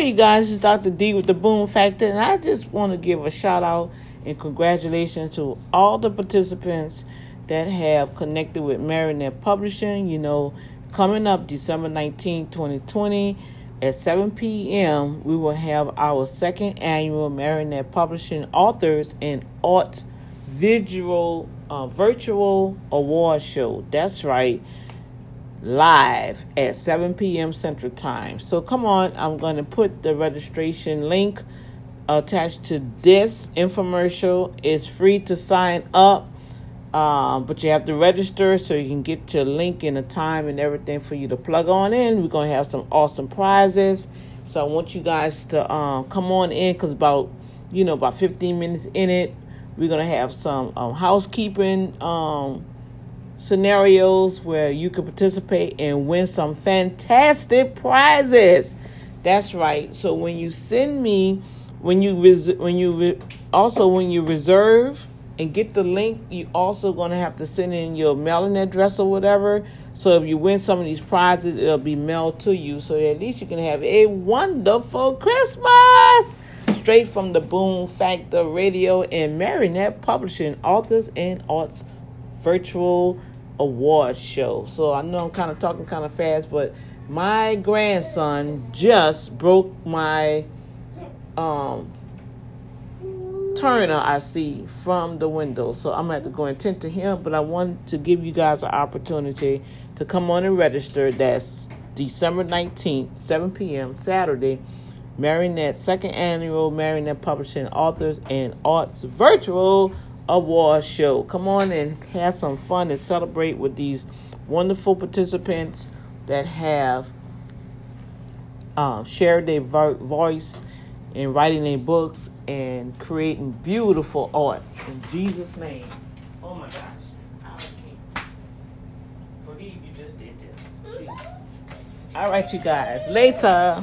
right, you guys, it's Dr. D with the Boom Factor, and I just want to give a shout out and congratulations to all the participants that have connected with Marinette Publishing. You know, coming up December 19, 2020, at 7 p.m., we will have our second annual Marinette Publishing Authors and Art Visual uh, Virtual Award Show. That's right live at 7 p.m. Central Time. So come on, I'm going to put the registration link attached to this infomercial. It's free to sign up, um, but you have to register so you can get your link and the time and everything for you to plug on in. We're going to have some awesome prizes. So I want you guys to um, come on in because about, you know, about 15 minutes in it, we're to have some um, housekeeping um, scenarios where you can participate and win some fantastic prizes. That's right. So when you send me, when you res- when you re- also when you reserve and get the link, you also gonna have to send in your mailing address or whatever. So if you win some of these prizes, it'll be mailed to you. So at least you can have a wonderful Christmas. Straight from the Boom Factor Radio and Marinette Publishing, authors and arts virtual award show. So I know I'm kind of talking kind of fast, but my grandson just broke my um Turner I see from the window. So I'm gonna have to go and tend to him, but I want to give you guys an opportunity to come on and register. That's December 19th, 7 p.m. Saturday. Marinette second annual Marinette Publishing Authors and Arts Virtual Award Show. Come on and have some fun and celebrate with these wonderful participants that have uh, shared their vo- voice in writing their books and creating beautiful art. In Jesus' name. Oh my gosh. I can't believe you just did this. All right, you guys. Later.